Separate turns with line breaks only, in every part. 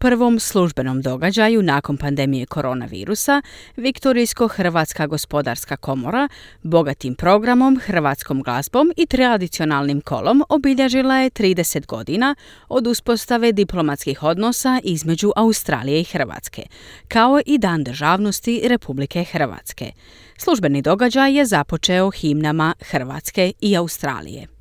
Prvom službenom događaju nakon pandemije koronavirusa, Viktorijsko-Hrvatska gospodarska komora bogatim programom, hrvatskom glazbom i tradicionalnim kolom obilježila je 30 godina od uspostave diplomatskih odnosa između Australije i Hrvatske, kao i Dan državnosti Republike Hrvatske. Službeni događaj je započeo himnama Hrvatske i Australije.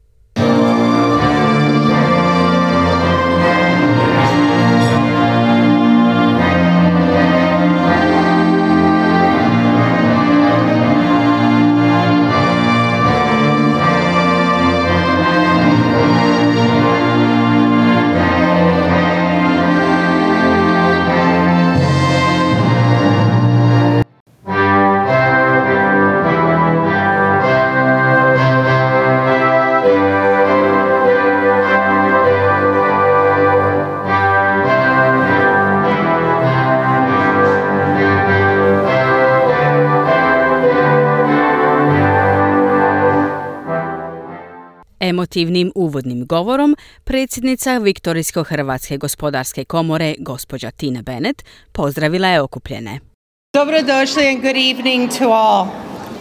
Emotivnim uvodnim govorom predsjednica Viktorijsko-Hrvatske gospodarske komore gospođa Tina Bennett pozdravila je okupljene.
Dobrodošli and good evening to all.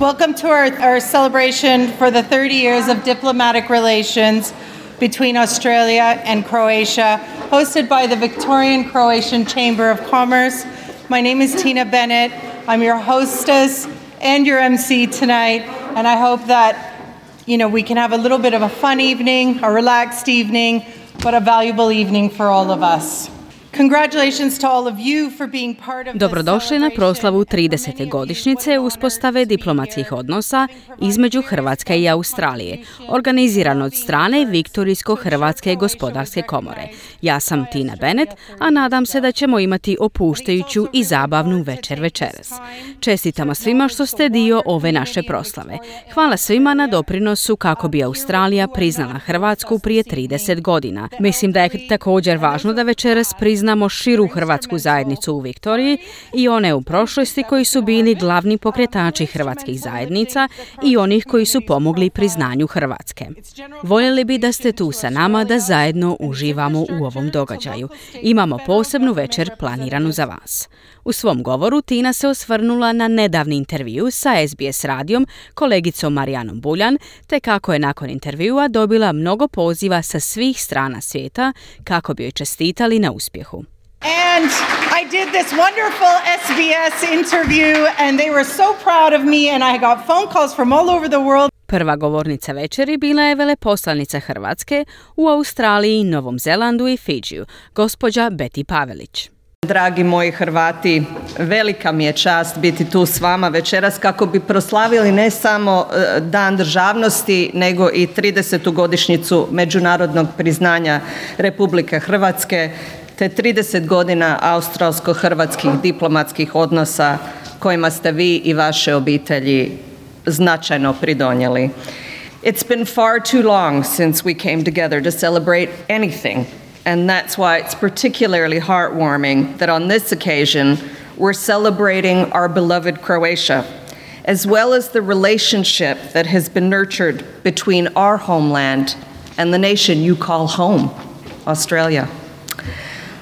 Welcome to our, our celebration for the 30 years of diplomatic relations between Australia and Croatia, hosted by the Victorian Croatian Chamber of Commerce. My name is Tina Bennett. I'm your hostess and your MC tonight, and I hope that you know, we can have a little bit of a fun evening, a relaxed evening, but a valuable evening for all of us.
Dobrodošli na proslavu 30. godišnjice uspostave diplomatskih odnosa između Hrvatske i Australije, organiziran od strane Viktorijsko-Hrvatske gospodarske komore. Ja sam Tina Bennett, a nadam se da ćemo imati opuštajuću i zabavnu večer večeras. Čestitamo svima što ste dio ove naše proslave. Hvala svima na doprinosu kako bi Australija priznala Hrvatsku prije 30 godina. Mislim da je također važno da večeras prizna znamo širu hrvatsku zajednicu u Viktoriji i one u prošlosti koji su bili glavni pokretači hrvatskih zajednica i onih koji su pomogli priznanju Hrvatske. Voljeli bi da ste tu sa nama da zajedno uživamo u ovom događaju. Imamo posebnu večer planiranu za vas. U svom govoru Tina se osvrnula na nedavni intervju sa SBS radijom kolegicom Marijanom Buljan, te kako je nakon intervjua dobila mnogo poziva sa svih strana svijeta kako bi joj čestitali na uspjehu.
And I did this wonderful SBS interview and they were so proud of me and I got phone calls from all over the world.
Prva govornica večeri bila je veleposlanica Hrvatske u Australiji, Novom Zelandu i Fidžiju, gospođa Beti Pavelić.
Dragi moji Hrvati, velika mi je čast biti tu s vama večeras kako bi proslavili ne samo e, Dan državnosti, nego i 30. godišnjicu međunarodnog priznanja Republike Hrvatske, te 30 godina australsko-hrvatskih diplomatskih odnosa kojima ste vi i vaše obitelji značajno pridonijeli. It's been far too long since we came together to celebrate anything And that's why it's particularly heartwarming that on this occasion we're celebrating our beloved Croatia, as well as the relationship that has been nurtured between our homeland and the nation you call home, Australia.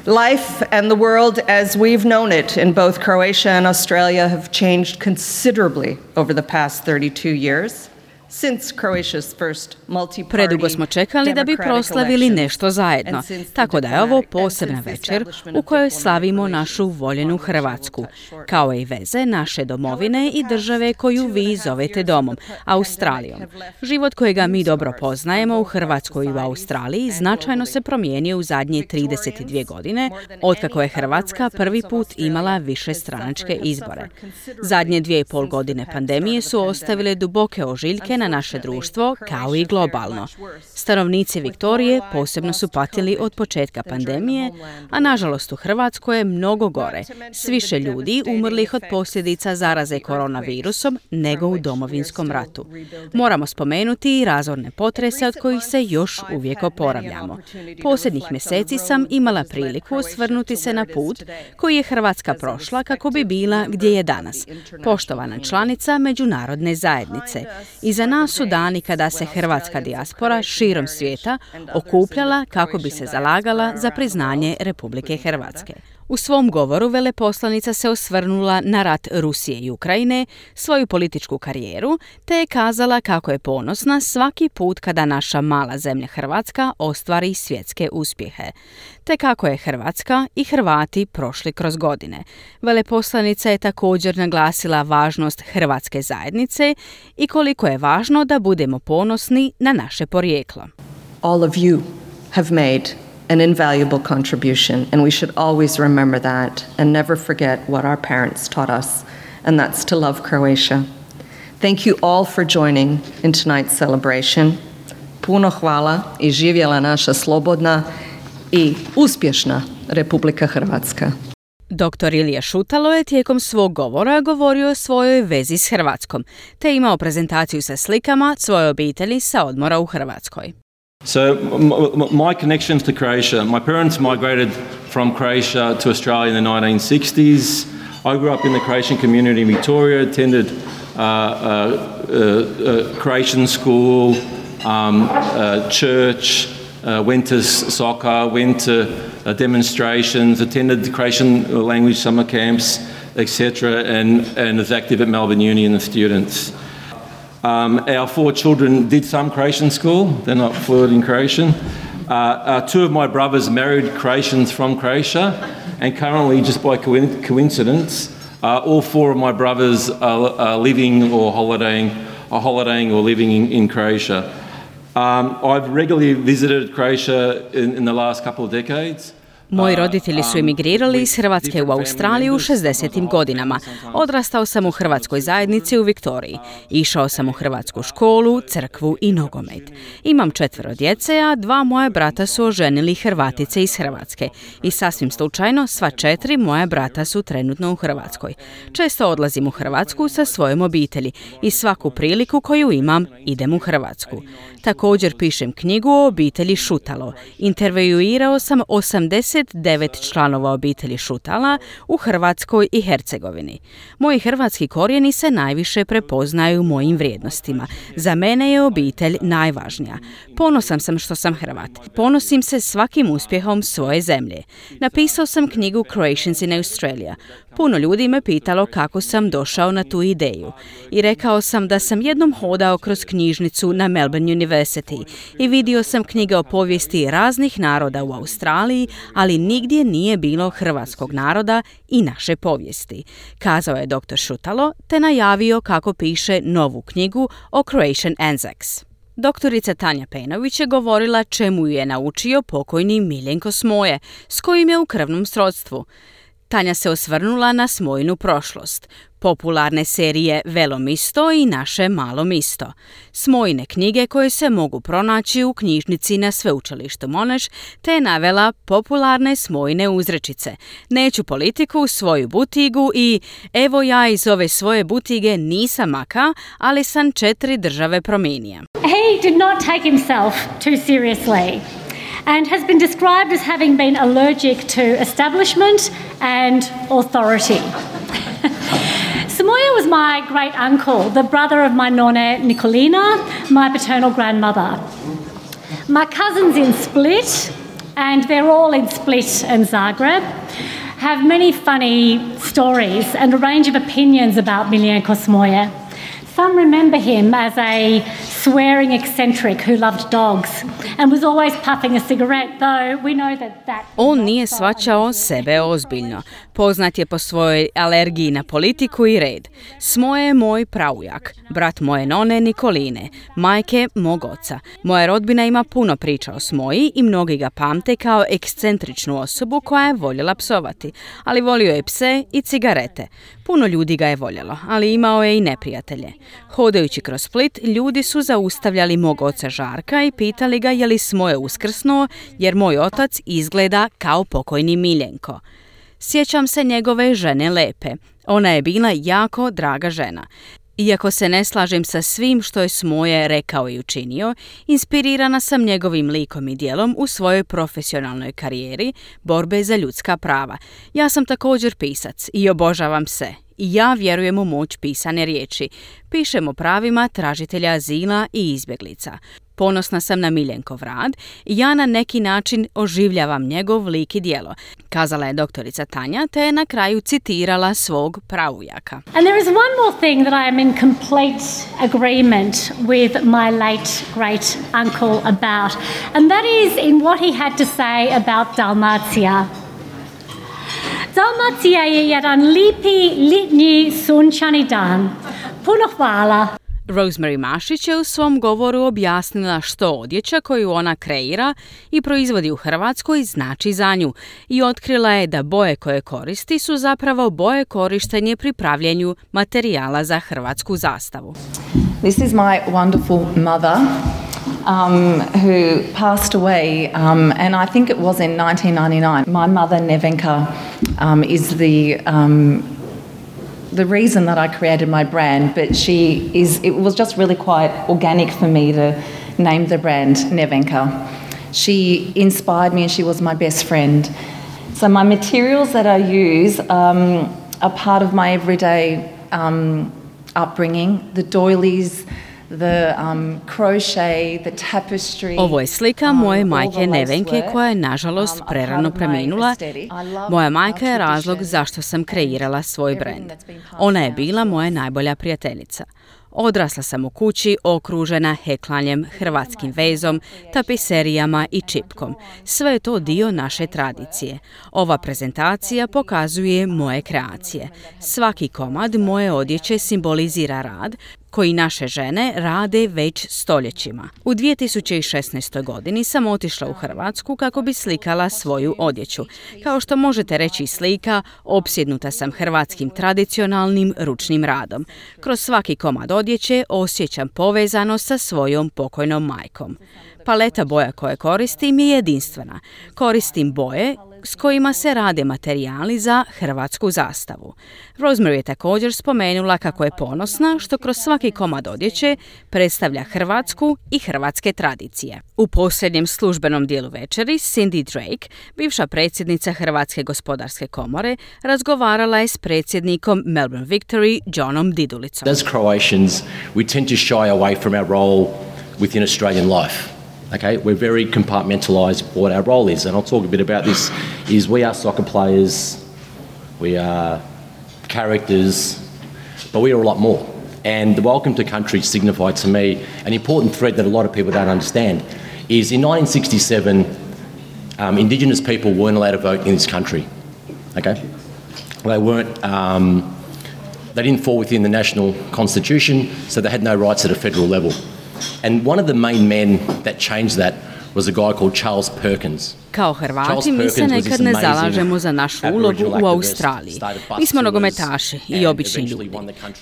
Life and the world as we've known it in both Croatia and Australia have changed considerably over the past 32 years.
Predugo smo čekali da bi proslavili nešto zajedno, tako da je ovo posebna večer u kojoj slavimo našu voljenu Hrvatsku, kao i veze naše domovine i države koju vi zovete domom, Australijom. Život kojega mi dobro poznajemo u Hrvatskoj i u Australiji značajno se promijenio u zadnje 32 godine, otkako je Hrvatska prvi put imala više stranačke izbore. Zadnje dvije i pol godine pandemije su ostavile duboke ožiljke na na naše društvo kao i globalno. Stanovnici Viktorije posebno su patili od početka pandemije, a nažalost u Hrvatskoj je mnogo gore, s više ljudi umrlih od posljedica zaraze koronavirusom nego u domovinskom ratu. Moramo spomenuti i razorne potrese od kojih se još uvijek oporavljamo. Posljednjih mjeseci sam imala priliku osvrnuti se na put koji je Hrvatska prošla kako bi bila gdje je danas, poštovana članica međunarodne zajednice. I za nas su dani kada se hrvatska dijaspora širom svijeta okupljala kako bi se zalagala za priznanje Republike Hrvatske. U svom govoru veleposlanica se osvrnula na rat Rusije i Ukrajine, svoju političku karijeru, te je kazala kako je ponosna svaki put kada naša mala zemlja Hrvatska ostvari svjetske uspjehe, te kako je Hrvatska i Hrvati prošli kroz godine. Veleposlanica je također naglasila važnost hrvatske zajednice i koliko je važno da budemo ponosni na naše porijeklo.
All of you have made an invaluable contribution, and we should always remember that and never forget what our parents taught us, and that's to love Croatia. Thank you all for joining in tonight's celebration. Puno hvala i živjela naša slobodna i uspješna Republika Hrvatska.
Dr. Ilija Šutalo je tijekom svog govora govorio o svojoj vezi s Hrvatskom, te imao prezentaciju sa slikama svoje obitelji sa odmora u Hrvatskoj.
So, my connections to Croatia, my parents migrated from Croatia to Australia in the 1960s. I grew up in the Croatian community in Victoria, attended uh, uh, uh, Croatian school, um, church, went to soccer, went to demonstrations, attended Croatian language summer camps, etc., and, and was active at Melbourne Uni and the students. Um, our four children did some Croatian school, they're not fluent in Croatian. Uh, uh, two of my brothers married Croatians from Croatia, and currently, just by coincidence, uh, all four of my brothers are, are living or holidaying, are holidaying or living in, in Croatia. Um, I've regularly visited Croatia in, in the last couple of decades.
Moji roditelji su emigrirali iz Hrvatske u Australiju u 60. godinama. Odrastao sam u hrvatskoj zajednici u Viktoriji. Išao sam u hrvatsku školu, crkvu i nogomet. Imam četvero djece, a dva moja brata su oženili Hrvatice iz Hrvatske. I sasvim slučajno, sva četiri moja brata su trenutno u Hrvatskoj. Često odlazim u Hrvatsku sa svojom obitelji i svaku priliku koju imam idem u Hrvatsku. Također pišem knjigu o obitelji Šutalo. Intervjuirao sam 89 članova obitelji Šutala u Hrvatskoj i Hercegovini. Moji hrvatski korijeni se najviše prepoznaju mojim vrijednostima. Za mene je obitelj najvažnija. Ponosan sam što sam Hrvat. Ponosim se svakim uspjehom svoje zemlje. Napisao sam knjigu Croatians in Australia. Puno ljudi me pitalo kako sam došao na tu ideju. I rekao sam da sam jednom hodao kroz knjižnicu na Melbourne University i vidio sam knjige o povijesti raznih naroda u Australiji, ali nigdje nije bilo hrvatskog naroda i naše povijesti. Kazao je dr. Šutalo te najavio kako piše novu knjigu o Croatian Anzacs. Doktorica Tanja Penović je govorila čemu je naučio pokojni Miljenko Smoje, s kojim je u krvnom srodstvu. Tanja se osvrnula na smojnu prošlost, popularne serije Velo misto i Naše malo misto, smojne knjige koje se mogu pronaći u knjižnici na sveučilištu Moneš, te je navela popularne smojne uzrečice. Neću politiku, svoju butigu i evo ja iz ove svoje butige nisam maka, ali sam četiri države promijenija.
He did not take himself too seriously. and has been described as having been allergic to establishment and authority. Was my great uncle, the brother of my nonna Nicolina, my paternal grandmother. My cousins in Split, and they're all in Split and Zagreb, have many funny stories and a range of opinions about Miljenko Samoya. Some remember him as a swearing eccentric who loved dogs and was always puffing a cigarette, though we know that that
On nije svačao sebe ozbiljno. Poznat je po svojoj alergiji na politiku i red. Smoje je moj praujak, brat moje none Nikoline, majke mog oca. Moja rodbina ima puno priča o Smoji i mnogi ga pamte kao ekscentričnu osobu koja je voljela psovati, ali volio je pse i cigarete. Puno ljudi ga je voljelo, ali imao je i neprijatelje. Hodajući kroz Split, ljudi su zaustavljali mog oca Žarka i pitali ga je li Smoje uskrsnuo, jer moj otac izgleda kao pokojni Miljenko. Sjećam se njegove žene Lepe. Ona je bila jako draga žena. Iako se ne slažem sa svim što je Smoje rekao i učinio, inspirirana sam njegovim likom i dijelom u svojoj profesionalnoj karijeri borbe za ljudska prava. Ja sam također pisac i obožavam se i ja vjerujem u moć pisane riječi. Pišem o pravima tražitelja azila i izbjeglica. Ponosna sam na Miljenkov rad i ja na neki način oživljavam njegov lik i djelo, kazala je doktorica Tanja te je na kraju citirala svog pravujaka.
And there is one more thing that I am in complete agreement with my late great uncle about, and that is in what he had to say about Dalmatia. Dalmacija je jedan lipi litnji sunčani dan. Puno hvala.
Rosemary Mašić je u svom govoru objasnila što odjeća koju ona kreira i proizvodi u Hrvatskoj znači za nju i otkrila je da boje koje koristi su zapravo boje korištenje pri pravljenju materijala za hrvatsku zastavu.
This is my wonderful mother um, who passed away, um, and I think it was in 1999. My mother, Nevenka, um, is the um, the reason that I created my brand, but she is, it was just really quite organic for me to name the brand Nevenka. She inspired me and she was my best friend. So, my materials that I use um, are part of my everyday um, upbringing the doilies, the um, crochet, the tapestry.
Ovo je slika
um,
moje majke Nevenke koja je nažalost
Um,
prerano preminula. Moja majka je razlog zašto sam kreirala svoj brend. Ona je bila moja najbolja prijateljica. Odrasla sam u kući okružena heklanjem, hrvatskim vezom, tapiserijama i čipkom. Sve je to dio naše tradicije. Ova prezentacija pokazuje moje kreacije. Svaki komad moje odjeće simbolizira rad koji naše žene rade već stoljećima. U 2016. godini sam otišla u Hrvatsku kako bi slikala svoju odjeću. Kao što možete reći slika, opsjednuta sam hrvatskim tradicionalnim ručnim radom. Kroz svaki komad odjeće osjećam povezano sa svojom pokojnom majkom. Paleta boja koje koristim je jedinstvena. Koristim boje s kojima se rade materijali za hrvatsku zastavu. Rosemary je također spomenula kako je ponosna što kroz svaki komad odjeće predstavlja Hrvatsku i hrvatske tradicije. U posljednjem službenom dijelu večeri Cindy Drake, bivša predsjednica Hrvatske gospodarske komore, razgovarala je s predsjednikom Melbourne Victory Johnom Didulicom.
As Croatians, we tend to shy away from our role within Australian life. Okay, we're very compartmentalised what our role is, and I'll talk a bit about this. Is we are soccer players, we are characters, but we are a lot more. And the welcome to country signified to me an important thread that a lot of people don't understand. Is in 1967, um, Indigenous people weren't allowed to vote in this country. Okay, they weren't. Um, they didn't fall within the national constitution, so they had no rights at a federal level. And one of the main men that changed that was a guy called Charles Perkins.
Kao Hrvati mi se nekad ne zalažemo za našu ulogu u Australiji. Mi smo nogometaši i obični ljudi.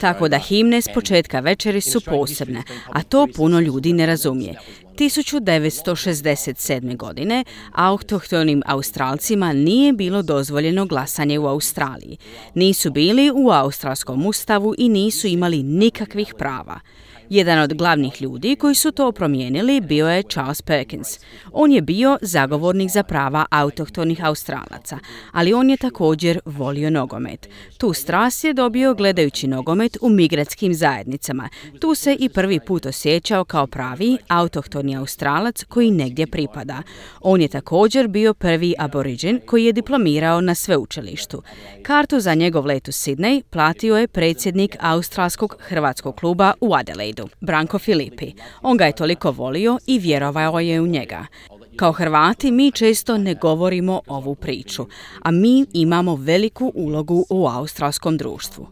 Tako da himne s početka večeri su posebne, a to puno ljudi ne razumije. 1967. godine autohtonim Australcima nije bilo dozvoljeno glasanje u Australiji. Nisu bili u australskom ustavu i nisu imali nikakvih prava. Jedan od glavnih ljudi koji su to promijenili bio je Charles Perkins. On je bio zagovornik za prava autohtonih Australaca, ali on je također volio nogomet. Tu strast je dobio gledajući nogomet u migratskim zajednicama. Tu se i prvi put osjećao kao pravi autohtoni Australac koji negdje pripada. On je također bio prvi aboriđen koji je diplomirao na sveučilištu. Kartu za njegov let u Sydney platio je predsjednik Australskog hrvatskog kluba u Adelaidu, Branko Filipi. On ga je toliko volio i vjerovao je u njega. Kao Hrvati mi često ne govorimo ovu priču, a mi imamo veliku ulogu u australskom društvu.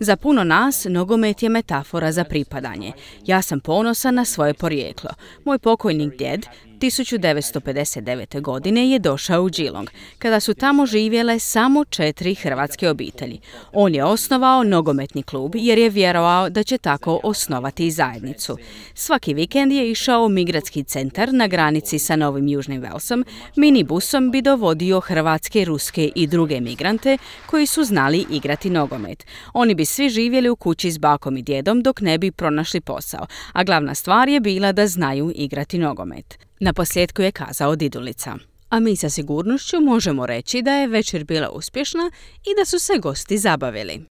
Za puno nas nogomet je metafora za pripadanje. Ja sam ponosan na svoje porijeklo. Moj pokojnik djed 1959. godine je došao u Geelong, kada su tamo živjele samo četiri hrvatske obitelji. On je osnovao nogometni klub jer je vjerovao da će tako osnovati i zajednicu. Svaki vikend je išao u migratski centar na granici sa Novim Južnim Velsom. Minibusom bi dovodio hrvatske, ruske i druge migrante koji su znali igrati nogomet. Oni bi svi živjeli u kući s bakom i djedom dok ne bi pronašli posao, a glavna stvar je bila da znaju igrati nogomet. Na posljedku je kazao Didulica. A mi sa sigurnošću možemo reći da je večer bila uspješna i da su se gosti zabavili.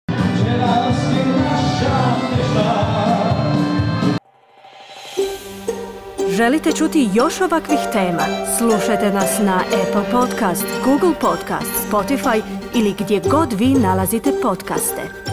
Želite čuti još ovakvih tema? Slušajte nas na Apple Podcast, Google Podcast, Spotify ili gdje god vi nalazite podcaste.